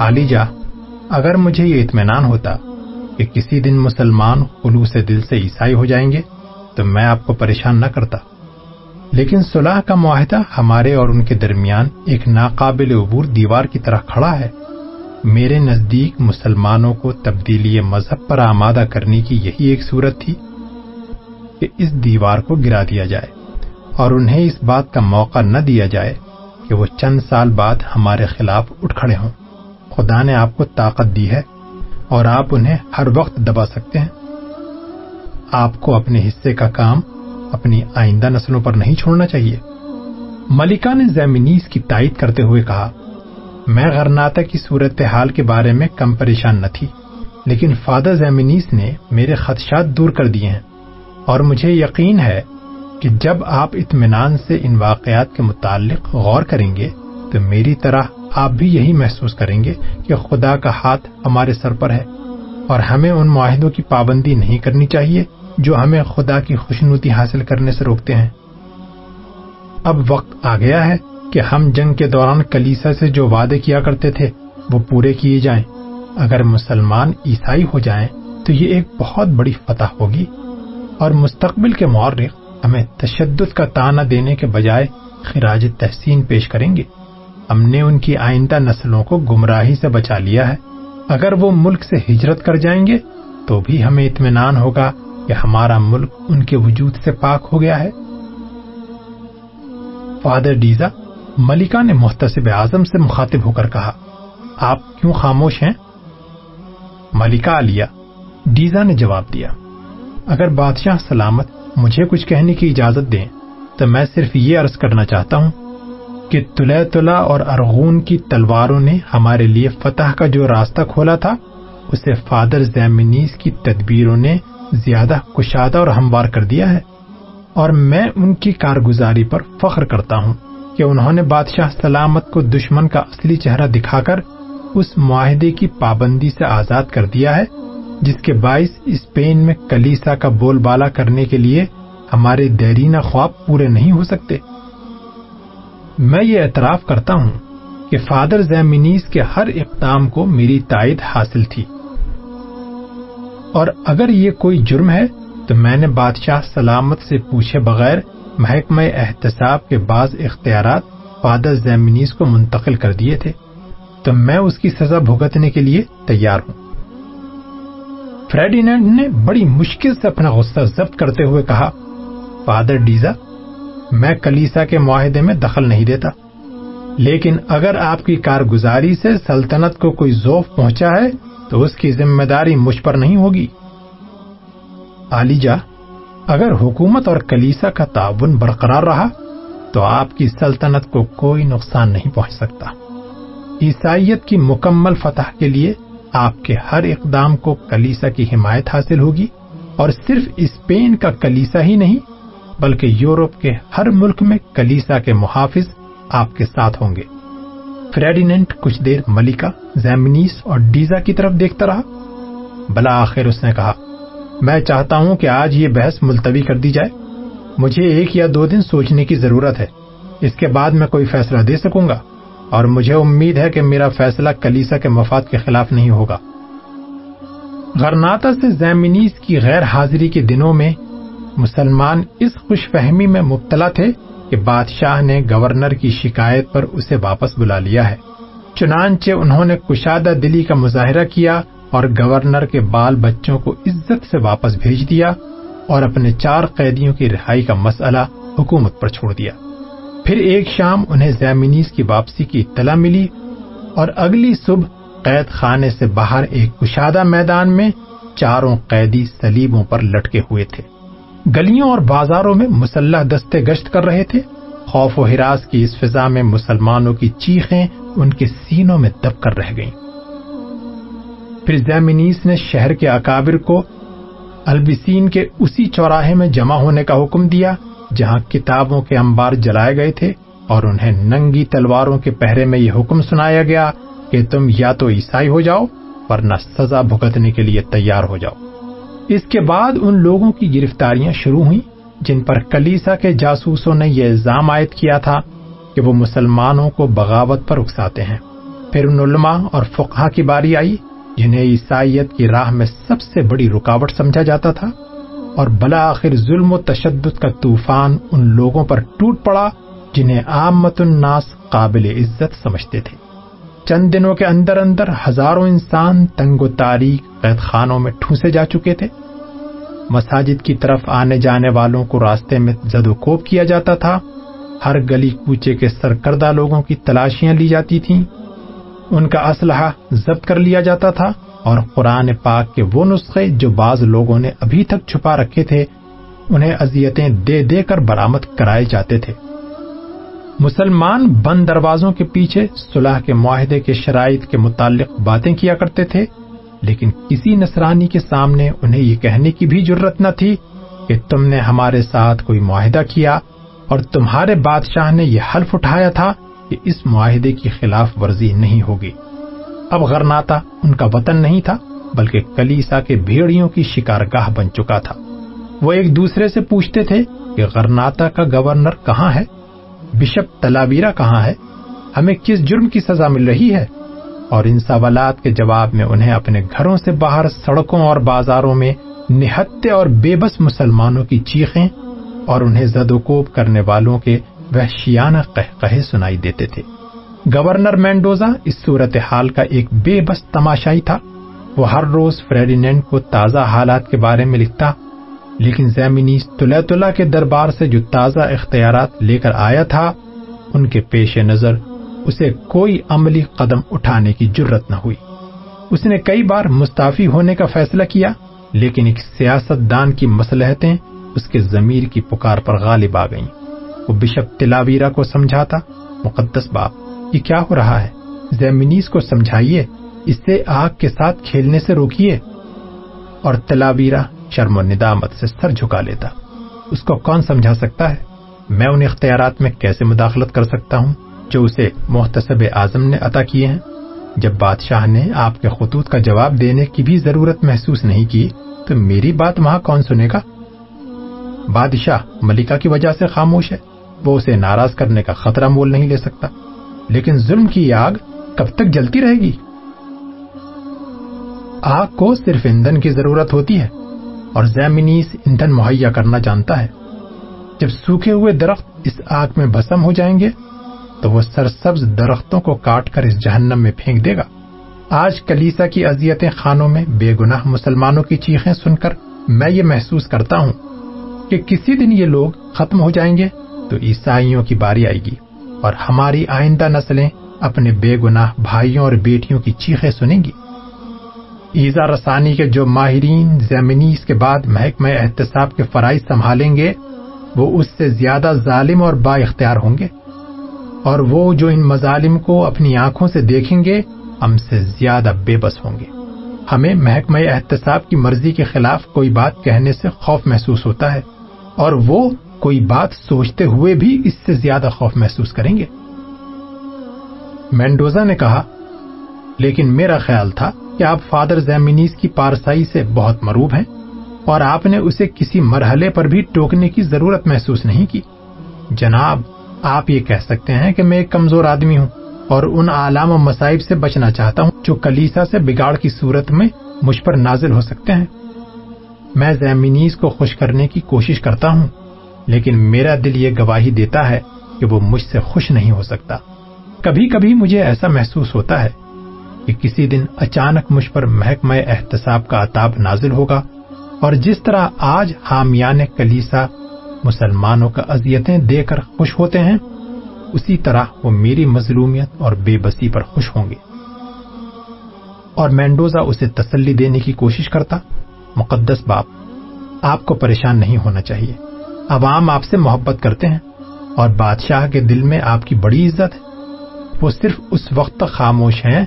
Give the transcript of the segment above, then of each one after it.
علی جا اگر مجھے یہ اطمینان ہوتا کہ کسی دن مسلمان خلوص دل سے عیسائی ہو جائیں گے، تو میں آپ کو پریشان نہ کرتا۔ لیکن صلاح کا معاہدہ ہمارے اور ان کے درمیان ایک ناقابل عبور دیوار کی طرح کھڑا ہے۔ میرے نزدیک مسلمانوں کو تبدیلی مذہب پر آمادہ کرنے کی یہی ایک صورت تھی کہ اس دیوار کو گرا دیا جائے اور انہیں اس بات کا موقع نہ دیا جائے کہ وہ چند سال بعد ہمارے خلاف اٹھ کھڑے ہوں۔ خدا نے آپ کو طاقت دی ہے اور آپ انہیں ہر وقت دبا سکتے ہیں۔ آپ کو اپنے حصے کا کام اپنی آئندہ نسلوں پر نہیں چھوڑنا چاہیے۔ ملکہ نے زیمنیز کی تائید کرتے ہوئے کہا، میں غرناتا کی صورت حال کے بارے میں کم پریشان نہ تھی، لیکن فادر زیمنیز نے میرے خدشات دور کر دیے ہیں اور مجھے یقین ہے کہ جب آپ اطمینان سے ان واقعات کے متعلق غور کریں گے، تو میری طرح آپ بھی یہی محسوس کریں گے کہ خدا کا ہاتھ ہمارے سر پر ہے اور ہمیں ان معاہدوں کی پابندی نہیں کرنی چاہیے جو ہمیں خدا کی خوشنوتی حاصل کرنے سے روکتے ہیں۔ اب وقت آ گیا ہے کہ ہم جنگ کے دوران کلیسا سے جو وعدے کیا کرتے تھے، وہ پورے کیے جائیں۔ اگر مسلمان عیسائی ہو جائیں، تو یہ ایک بہت بڑی فتح ہوگی اور مستقبل کے مورخ ہمیں تشدد کا تانا دینے کے بجائے خراج تحسین پیش کریں گے۔ ہم نے ان کی آئندہ نسلوں کو گمراہی سے بچا لیا ہے۔ اگر وہ ملک سے ہجرت کر جائیں گے، تو بھی ہمیں اطمینان ہوگا کہ ہمارا ملک ان کے وجود سے پاک ہو گیا ہے۔ فادر ڈیزا، ملکہ نے محتسب اعظم سے مخاطب ہو کر کہا، آپ کیوں خاموش ہیں؟ ملکہ علیہ ڈیزا نے جواب دیا، اگر بادشاہ سلامت مجھے کچھ کہنے کی اجازت دیں تو میں صرف یہ عرض کرنا چاہتا ہوں کہ تلا تلا اور ارغون کی تلواروں نے ہمارے لیے فتح کا جو راستہ کھولا تھا، اسے فادر زیمنیز کی تدبیروں نے زیادہ کشادہ اور ہموار کر دیا ہے۔ اور میں ان کی کارگزاری پر فخر کرتا ہوں کہ انہوں نے بادشاہ سلامت کو دشمن کا اصلی چہرہ دکھا کر اس معاہدے کی پابندی سے آزاد کر دیا ہے۔ جس کے باعث اسپین میں کلیسا کا بول بالا کرنے کے لیے ہمارے دیرینہ خواب پورے نہیں ہو سکتے۔ میں یہ اعتراف کرتا ہوں کہ فادر زیمنیز کے ہر اقدام کو میری تائید حاصل تھی۔ اور اگر یہ کوئی جرم ہے، تو میں نے بادشاہ سلامت سے پوچھے بغیر محکمہ احتساب کے بعض اختیارات فادر زیمنیز کو منتقل کر دیے تھے۔ تو میں اس کی سزا بھگتنے کے لیے تیار ہوں۔ فریڈینڈ نے بڑی مشکل سے اپنا غصہ ضبط کرتے ہوئے کہا، فادر ڈیزا، میں کلیسا کے معاہدے میں دخل نہیں دیتا. لیکن اگر آپ کی کارگزاری سے سلطنت کو کوئی ذوف پہنچا ہے، تو اس کی ذمہ داری مجھ پر نہیں ہوگی. عالیجا اگر حکومت اور کلیسا کا تعاون برقرار رہا، تو آپ کی سلطنت کو کوئی نقصان نہیں پہنچ سکتا. عیسائیت کی مکمل فتح کے لیے آپ کے ہر اقدام کو کلیسا کی حمایت حاصل ہوگی اور صرف اسپین کا کلیسا ہی نہیں، بلکہ یورپ کے ہر ملک میں کلیسا کے محافظ آپ کے ساتھ ہوں گے۔ فریڈینٹ کچھ دیر ملکہ، زیمنیس اور ڈیزا کی طرف دیکھتا رہا۔ بلا آخر اس نے کہا، میں چاہتا ہوں کہ آج یہ بحث ملتوی کر دی جائے۔ مجھے ایک یا دو دن سوچنے کی ضرورت ہے۔ اس کے بعد میں کوئی فیصلہ دے سکوں گا۔ اور مجھے امید ہے کہ میرا فیصلہ کلیسا کے مفاد کے خلاف نہیں ہوگا۔ غرناتا سے زیمنیز کی غیر حاضری کے دنوں میں مسلمان اس خوش فہمی میں مبتلا تھے کہ بادشاہ نے گورنر کی شکایت پر اسے واپس بلا لیا ہے۔ چنانچہ انہوں نے کشادہ دلی کا مظاہرہ کیا اور گورنر کے بال بچوں کو عزت سے واپس بھیج دیا اور اپنے چار قیدیوں کی رہائی کا مسئلہ حکومت پر چھوڑ دیا۔ پھر ایک شام انہیں زیمنیز کی واپسی کی اطلاع ملی اور اگلی صبح قید خانے سے باہر ایک کشادہ میدان میں چاروں قیدی سلیبوں پر لٹکے ہوئے تھے۔ گلیوں اور بازاروں میں مسلح دستے گشت کر رہے تھے۔ خوف و ہراس کی اس فضا میں مسلمانوں کی چیخیں ان کے سینوں میں دب کر رہ گئیں۔ پھر زیمنیس نے شہر کے اکابر کو البسین کے اسی چوراہے میں جمع ہونے کا حکم دیا۔ جہاں کتابوں کے انبار جلائے گئے تھے اور انہیں ننگی تلواروں کے پہرے میں یہ حکم سنایا گیا کہ تم یا تو عیسائی ہو جاؤ ورنہ سزا بھگتنے کے لیے تیار ہو جاؤ۔ اس کے بعد ان لوگوں کی گرفتاریاں شروع ہوئیں جن پر کلیسا کے جاسوسوں نے یہ الزام عائد کیا تھا کہ وہ مسلمانوں کو بغاوت پر اکساتے ہیں۔ پھر ان علماء اور فقہ کی باری آئی جنہیں عیسائیت کی راہ میں سب سے بڑی رکاوٹ سمجھا جاتا تھا۔ اور بلاخر ظلم و تشدد کا طوفان ان لوگوں پر ٹوٹ پڑا جنہیں عامت الناس قابل عزت سمجھتے تھے۔ چند دنوں کے اندر اندر ہزاروں انسان تنگ و تاریخ قید خانوں میں ٹھونسے جا چکے تھے۔ مساجد کی طرف آنے جانے والوں کو راستے میں زد و کوب کیا جاتا تھا۔ ہر گلی کوچے کے سرکردہ لوگوں کی تلاشیاں لی جاتی تھیں۔ ان کا اسلحہ ضبط کر لیا جاتا تھا۔ اور قرآن پاک کے وہ نسخے جو بعض لوگوں نے ابھی تک چھپا رکھے تھے، انہیں اذیتیں دے دے کر برامد کرائے جاتے تھے۔ مسلمان بند دروازوں کے پیچھے صلح کے معاہدے کے شرائط کے متعلق باتیں کیا کرتے تھے، لیکن کسی نصرانی کے سامنے انہیں یہ کہنے کی بھی ضرورت نہ تھی کہ تم نے ہمارے ساتھ کوئی معاہدہ کیا اور تمہارے بادشاہ نے یہ حلف اٹھایا تھا کہ اس معاہدے کی خلاف ورزی نہیں ہوگی۔ اب غرناتا ان کا وطن نہیں تھا، بلکہ کلیسا کے بھیڑیوں کی شکار گاہ بن چکا تھا۔ وہ ایک دوسرے سے پوچھتے تھے کہ غرناتا کا گورنر کہاں ہے؟ بشپ تلاویرا کہاں ہے؟ ہمیں کس جرم کی سزا مل رہی ہے؟ اور ان سوالات کے جواب میں انہیں اپنے گھروں سے باہر سڑکوں اور بازاروں میں نہتے اور بے بس مسلمانوں کی چیخیں اور انہیں زد و کوب کرنے والوں کے وحشیانہ قہقہے سنائی دیتے تھے۔ گورنر مینڈوزا اس صورت حال کا ایک بے بس تماشائی تھا۔ وہ ہر روز فریڈینڈ کو تازہ حالات کے بارے میں لکھتا، لیکن زیمنیس تلا کے دربار سے جو تازہ اختیارات لے کر آیا تھا، ان کے پیش نظر اسے کوئی عملی قدم اٹھانے کی جرت نہ ہوئی۔ اس نے کئی بار مستعفی ہونے کا فیصلہ کیا، لیکن ایک سیاست دان کی مسلحتیں اس کے ضمیر کی پکار پر غالب آ گئیں۔ وہ بشپ تلاویرا کو سمجھاتا، مقدس باپ۔ یہ کیا ہو رہا ہے؟ زیمنیس کو سمجھائیے، اس سے آگ کے ساتھ کھیلنے سے روکیے۔ اور تلاویرا شرم و ندامت سے سر جھکا لیتا۔ اس کو کون سمجھا سکتا ہے؟ میں ان اختیارات میں کیسے مداخلت کر سکتا ہوں جو اسے محتسب اعظم نے عطا کیے ہیں؟ جب بادشاہ نے آپ کے خطوط کا جواب دینے کی بھی ضرورت محسوس نہیں کی، تو میری بات وہاں کون سنے گا؟ بادشاہ ملکہ کی وجہ سے خاموش ہے، وہ اسے ناراض کرنے کا خطرہ مول نہیں لے سکتا۔ لیکن ظلم کی آگ کب تک جلتی رہے گی؟ آگ کو صرف ایندھن کی ضرورت ہوتی ہے اور زیمنیس ایندھن مہیا کرنا جانتا ہے۔ جب سوکھے ہوئے درخت اس آگ میں بسم ہو جائیں گے، تو وہ سرسبز درختوں کو کاٹ کر اس جہنم میں پھینک دے گا۔ آج کلیسا کی اذیتیں خانوں میں بے گناہ مسلمانوں کی چیخیں سن کر میں یہ محسوس کرتا ہوں کہ کسی دن یہ لوگ ختم ہو جائیں گے تو عیسائیوں کی باری آئے گی۔ اور ہماری آئندہ نسلیں اپنے بے گناہ بھائیوں اور بیٹیوں کی چیخیں سنیں گی۔ ایزا رسانی کے جو ماہرین زمینیس کے بعد محکمہ احتساب کے فرائض سنبھالیں گے، وہ اس سے زیادہ ظالم اور با اختیار ہوں گے۔ اور وہ جو ان مظالم کو اپنی آنکھوں سے دیکھیں گے، ہم سے زیادہ بے بس ہوں گے۔ ہمیں محکمہ احتساب کی مرضی کے خلاف کوئی بات کہنے سے خوف محسوس ہوتا ہے۔ اور وہ کوئی بات سوچتے ہوئے بھی اس سے زیادہ خوف محسوس کریں گے۔ مینڈوزا نے کہا، لیکن میرا خیال تھا کہ آپ فادر زیمنیز کی پارسائی سے بہت مروب ہیں اور آپ نے اسے کسی مرحلے پر بھی ٹوکنے کی ضرورت محسوس نہیں کی۔ جناب، آپ یہ کہہ سکتے ہیں کہ میں ایک کمزور آدمی ہوں اور ان عالام و مصائب سے بچنا چاہتا ہوں جو کلیسا سے بگاڑ کی صورت میں مجھ پر نازل ہو سکتے ہیں۔ میں زیمنیز کو خوش کرنے کی کوشش کرتا ہوں۔ لیکن میرا دل یہ گواہی دیتا ہے کہ وہ مجھ سے خوش نہیں ہو سکتا۔ کبھی کبھی مجھے ایسا محسوس ہوتا ہے کہ کسی دن اچانک مجھ پر محکمہ احتساب کا اتاب نازل ہوگا اور جس طرح آج حامیان کلیسا مسلمانوں کا اذیتیں دے کر خوش ہوتے ہیں، اسی طرح وہ میری مظلومیت اور بے بسی پر خوش ہوں گے۔ اور مینڈوزا اسے تسلی دینے کی کوشش کرتا، مقدس باپ، آپ کو پریشان نہیں ہونا چاہیے۔ عوام آپ سے محبت کرتے ہیں اور بادشاہ کے دل میں آپ کی بڑی عزت ہے۔ وہ صرف اس وقت تک خاموش ہیں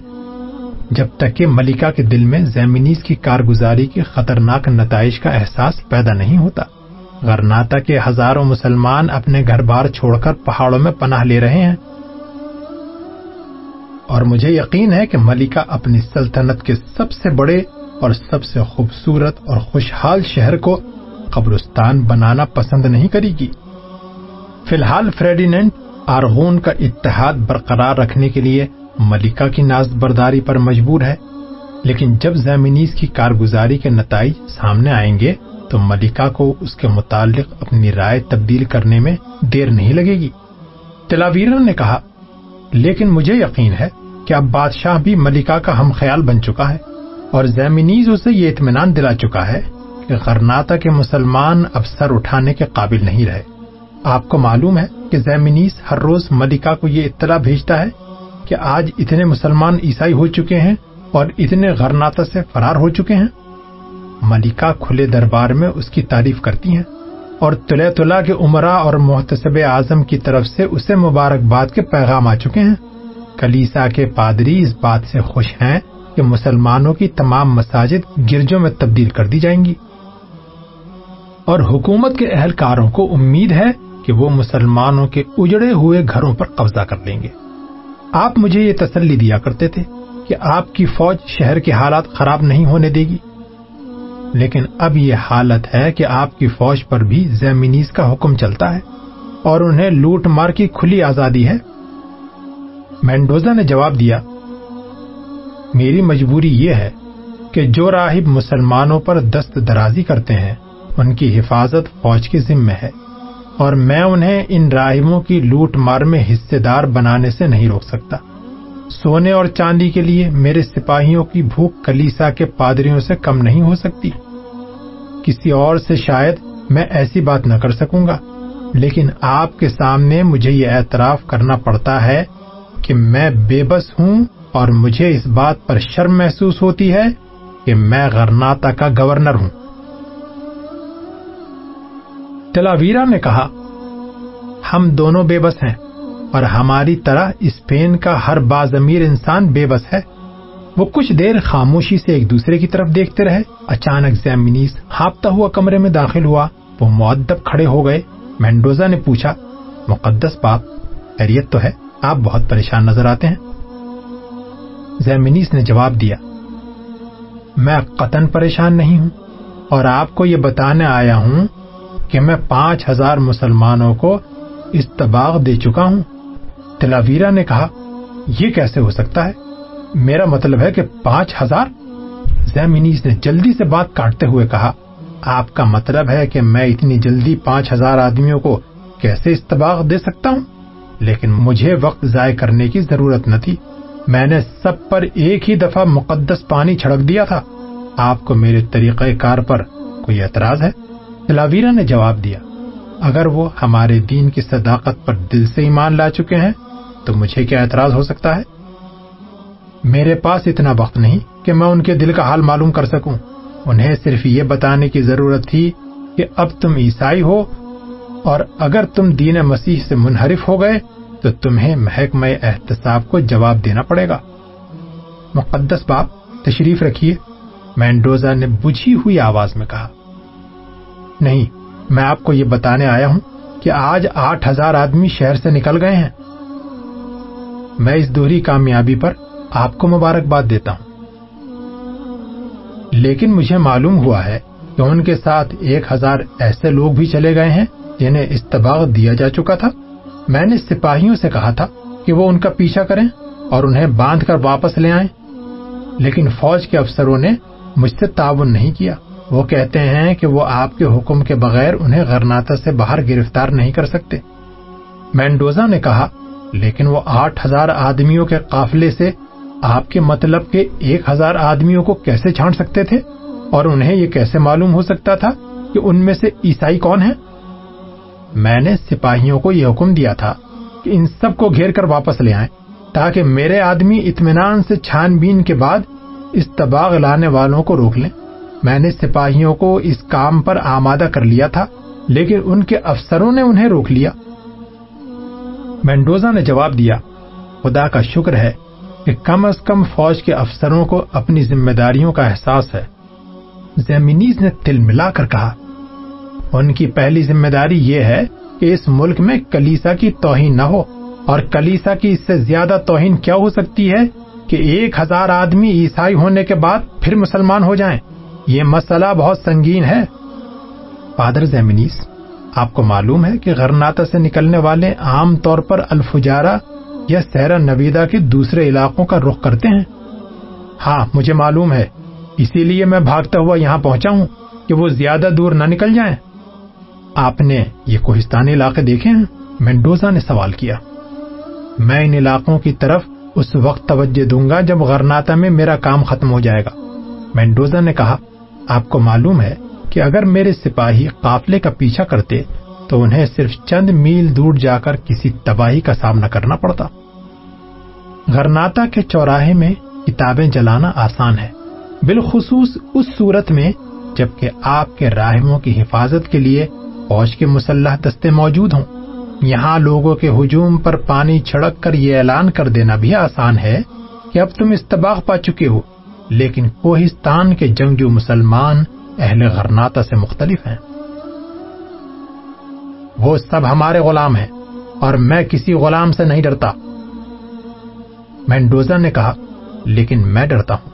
جب تک کہ ملکہ کے دل میں زیمنیز کی کارگزاری کے خطرناک نتائج کا احساس پیدا نہیں ہوتا۔ غرناتا کے ہزاروں مسلمان اپنے گھر بار چھوڑ کر پہاڑوں میں پناہ لے رہے ہیں۔ اور مجھے یقین ہے کہ ملکہ اپنی سلطنت کے سب سے بڑے اور سب سے خوبصورت اور خوشحال شہر کو قبرستان بنانا پسند نہیں کرے گی۔ فی الحال فریڈینٹ آرغون کا اتحاد برقرار رکھنے کے لیے ملکہ کی ناز برداری پر مجبور ہے، لیکن جب زیمنیز کی کارگزاری کے نتائج سامنے آئیں گے، تو ملکہ کو اس کے متعلق اپنی رائے تبدیل کرنے میں دیر نہیں لگے گی۔ تلاویرا نے کہا، لیکن مجھے یقین ہے کہ اب بادشاہ بھی ملکہ کا ہم خیال بن چکا ہے اور زیمنیز اسے یہ اطمینان دلا چکا ہے کہ غرناتا کے مسلمان اب سر اٹھانے کے قابل نہیں رہے۔ آپ کو معلوم ہے کہ زیمنیز ہر روز ملکہ کو یہ اطلاع بھیجتا ہے کہ آج اتنے مسلمان عیسائی ہو چکے ہیں اور اتنے غرناتا سے فرار ہو چکے ہیں۔ ملکہ کھلے دربار میں اس کی تعریف کرتی ہیں اور تلے تلا کے عمرہ اور محتسب اعظم کی طرف سے اسے مبارکباد کے پیغام آ چکے ہیں۔ کلیسا کے پادری اس بات سے خوش ہیں کہ مسلمانوں کی تمام مساجد گرجوں میں تبدیل کر دی جائیں گی۔ اور حکومت کے اہلکاروں کو امید ہے کہ وہ مسلمانوں کے اجڑے ہوئے گھروں پر قبضہ کر لیں گے۔ آپ مجھے یہ تسلی دیا کرتے تھے کہ آپ کی فوج شہر کے حالات خراب نہیں ہونے دے گی۔ لیکن اب یہ حالت ہے کہ آپ کی فوج پر بھی زیمنیز کا حکم چلتا ہے اور انہیں لوٹ مار کی کھلی آزادی ہے۔ مینڈوزا نے جواب دیا، میری مجبوری یہ ہے کہ جو راہب مسلمانوں پر دست درازی کرتے ہیں ان کی حفاظت فوج کے ذمے ہے اور میں انہیں ان راہبوں کی لوٹ مار میں حصے دار بنانے سے نہیں روک سکتا۔ سونے اور چاندی کے لیے میرے سپاہیوں کی بھوک کلیسا کے پادریوں سے کم نہیں ہو سکتی۔ کسی اور سے شاید میں ایسی بات نہ کر سکوں گا، لیکن آپ کے سامنے مجھے یہ اعتراف کرنا پڑتا ہے کہ میں بے بس ہوں اور مجھے اس بات پر شرم محسوس ہوتی ہے کہ میں غرناتا کا گورنر ہوں۔ تلاویرا نے کہا، ہم دونوں بے بس ہیں اور ہماری طرح اسپین کا ہر بازمیر انسان بے بس ہے۔ وہ کچھ دیر خاموشی سے ایک دوسرے کی طرف دیکھتے رہے۔ اچانک زیمنیس ہاپتا ہوا کمرے میں داخل ہوا۔ وہ معدب کھڑے ہو گئے۔ مینڈوزا نے پوچھا، مقدس باپ، خیریت تو ہے؟ آپ بہت پریشان نظر آتے ہیں. زیمنیس نے جواب دیا، میں قطن پریشان نہیں ہوں اور آپ کو یہ بتانے آیا ہوں کہ میں پانچ ہزار مسلمانوں کو استباغ دے چکا ہوں۔ تلاویرا نے کہا، یہ کیسے ہو سکتا ہے؟ میرا مطلب ہے کہ پانچ ہزار؟ زیمنیز نے جلدی سے بات کاٹتے ہوئے کہا، آپ کا مطلب ہے کہ میں اتنی جلدی پانچ ہزار آدمیوں کو کیسے استباغ دے سکتا ہوں؟ لیکن مجھے وقت ضائع کرنے کی ضرورت نہ تھی۔ میں نے سب پر ایک ہی دفعہ مقدس پانی چھڑک دیا تھا۔ آپ کو میرے طریقہ کار پر کوئی اعتراض ہے؟ تلاویرا نے جواب دیا، اگر وہ ہمارے دین کی صداقت پر دل سے ایمان لا چکے ہیں، تو مجھے کیا اعتراض ہو سکتا ہے؟ میرے پاس اتنا وقت نہیں کہ میں ان کے دل کا حال معلوم کر سکوں۔ انہیں صرف یہ بتانے کی ضرورت تھی کہ اب تم عیسائی ہو، اور اگر تم دین مسیح سے منحرف ہو گئے، تو تمہیں محکمہ احتساب کو جواب دینا پڑے گا۔ مقدس باپ، تشریف رکھیے۔ مینڈوزا نے بجھی ہوئی آواز میں کہا۔ نہیں، میں آپ کو یہ بتانے آیا ہوں کہ آج آٹھ ہزار آدمی شہر سے نکل گئے ہیں۔ میں اس دوہری کامیابی پر آپ کو مبارکباد دیتا ہوں۔ لیکن مجھے معلوم ہوا ہے کہ ان کے ساتھ ایک ہزار ایسے لوگ بھی چلے گئے ہیں جنہیں استباغ دیا جا چکا تھا۔ میں نے سپاہیوں سے کہا تھا کہ وہ ان کا پیچھا کریں اور انہیں باندھ کر واپس لے آئیں، لیکن فوج کے افسروں نے مجھ سے تعاون نہیں کیا۔ وہ کہتے ہیں کہ وہ آپ کے حکم کے بغیر انہیں غرناتا سے باہر گرفتار نہیں کر سکتے۔ مینڈوزا نے کہا، لیکن وہ آٹھ ہزار آدمیوں کے قافلے سے آپ کے مطلب کے ایک ہزار آدمیوں کو کیسے چھانٹ سکتے تھے؟ اور انہیں یہ کیسے معلوم ہو سکتا تھا کہ ان میں سے عیسائی کون ہے میں نے سپاہیوں کو یہ حکم دیا تھا کہ ان سب کو گھیر کر واپس لے آئیں، تاکہ میرے آدمی اطمینان سے چھان بین کے بعد اس تباغ لانے والوں کو روک لیں۔ میں نے سپاہیوں کو اس کام پر آمادہ کر لیا تھا، لیکن ان کے افسروں نے انہیں روک لیا۔ مینڈوزا نے جواب دیا، خدا کا شکر ہے کہ کم از کم فوج کے افسروں کو اپنی ذمہ داریوں کا احساس ہے۔ زیمنیز نے تل ملا کر کہا، ان کی پہلی ذمہ داری یہ ہے کہ اس ملک میں کلیسا کی توہین نہ ہو، اور کلیسا کی اس سے زیادہ توہین کیا ہو سکتی ہے کہ ایک ہزار آدمی عیسائی ہونے کے بعد پھر مسلمان ہو جائیں۔ یہ مسئلہ بہت سنگین ہے۔ فادر زیمنیس آپ کو معلوم ہے کہ غرناتا سے نکلنے والے عام طور پر الفجارا یا سیرا نویدا کے دوسرے علاقوں کا رخ کرتے ہیں۔ ہاں مجھے معلوم ہے۔ اسی لیے میں بھاگتا ہوا یہاں پہنچا ہوں کہ وہ زیادہ دور نہ نکل جائیں۔ آپ نے یہ کوہستانی علاقے دیکھے ہیں؟ مینڈوزا نے سوال کیا۔ میں ان علاقوں کی طرف اس وقت توجہ دوں گا جب غرناتا میں میرا کام ختم ہو جائے گا۔ مینڈوزا نے کہا آپ کو معلوم ہے کہ اگر میرے سپاہی قافلے کا پیچھا کرتے تو انہیں صرف چند میل دور جا کر کسی تباہی کا سامنا کرنا پڑتا۔ غرناتا کے چوراہے میں کتابیں جلانا آسان ہے۔ بالخصوص اس صورت میں جبکہ آپ کے راہموں کی حفاظت کے لیے فوج کے مسلح دستے موجود ہوں۔ یہاں لوگوں کے ہجوم پر پانی چھڑک کر یہ اعلان کر دینا بھی آسان ہے کہ اب تم استباغ پا چکے ہو۔ لیکن کوہستان کے جنگجو مسلمان اہل غرناتا سے مختلف ہیں۔ وہ سب ہمارے غلام ہیں اور میں کسی غلام سے نہیں ڈرتا۔ مینڈوزا نے کہا، لیکن میں ڈرتا ہوں۔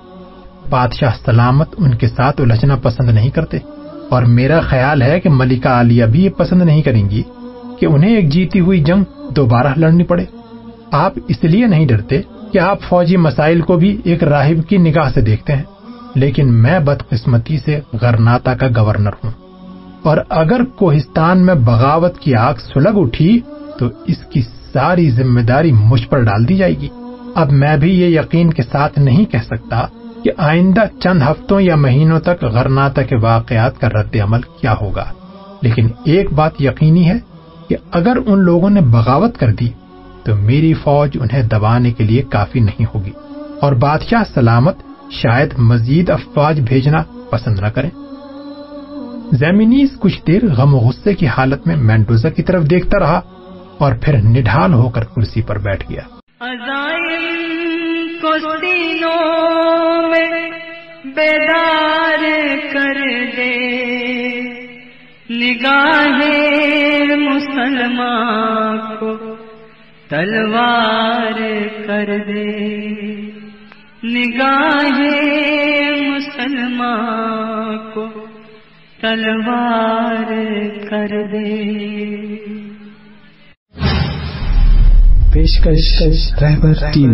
بادشاہ سلامت ان کے ساتھ الجھنا پسند نہیں کرتے۔ اور میرا خیال ہے کہ ملکہ عالیہ بھی یہ پسند نہیں کریں گی کہ انہیں ایک جیتی ہوئی جنگ دوبارہ لڑنی پڑے۔ آپ اس لیے نہیں ڈرتے کہ آپ فوجی مسائل کو بھی ایک راہب کی نگاہ سے دیکھتے ہیں، لیکن میں بدقسمتی سے غرناتا کا گورنر ہوں۔ اور اگر کوہستان میں بغاوت کی آگ سلگ اٹھی، تو اس کی ساری ذمہ داری مجھ پر ڈال دی جائے گی۔ اب میں بھی یہ یقین کے ساتھ نہیں کہہ سکتا کہ آئندہ چند ہفتوں یا مہینوں تک غرناتا کے واقعات کا رد عمل کیا ہوگا۔ لیکن ایک بات یقینی ہے کہ اگر ان لوگوں نے بغاوت کر دی تو میری فوج انہیں دبانے کے لیے کافی نہیں ہوگی۔ اور بادشاہ سلامت شاید مزید افواج بھیجنا پسند نہ کریں۔ زیمینیز کچھ دیر غم و غصے کی حالت میں مینڈوزا کی طرف دیکھتا رہا اور پھر نڈھال ہو کر کرسی پر بیٹھ گیا۔ بیدار کر دے۔ نگاہ مسلمان کو تلوار کر دے۔ نگاہ مسلمان کو تلوار کر دے۔ پیشکش رہبر ٹیم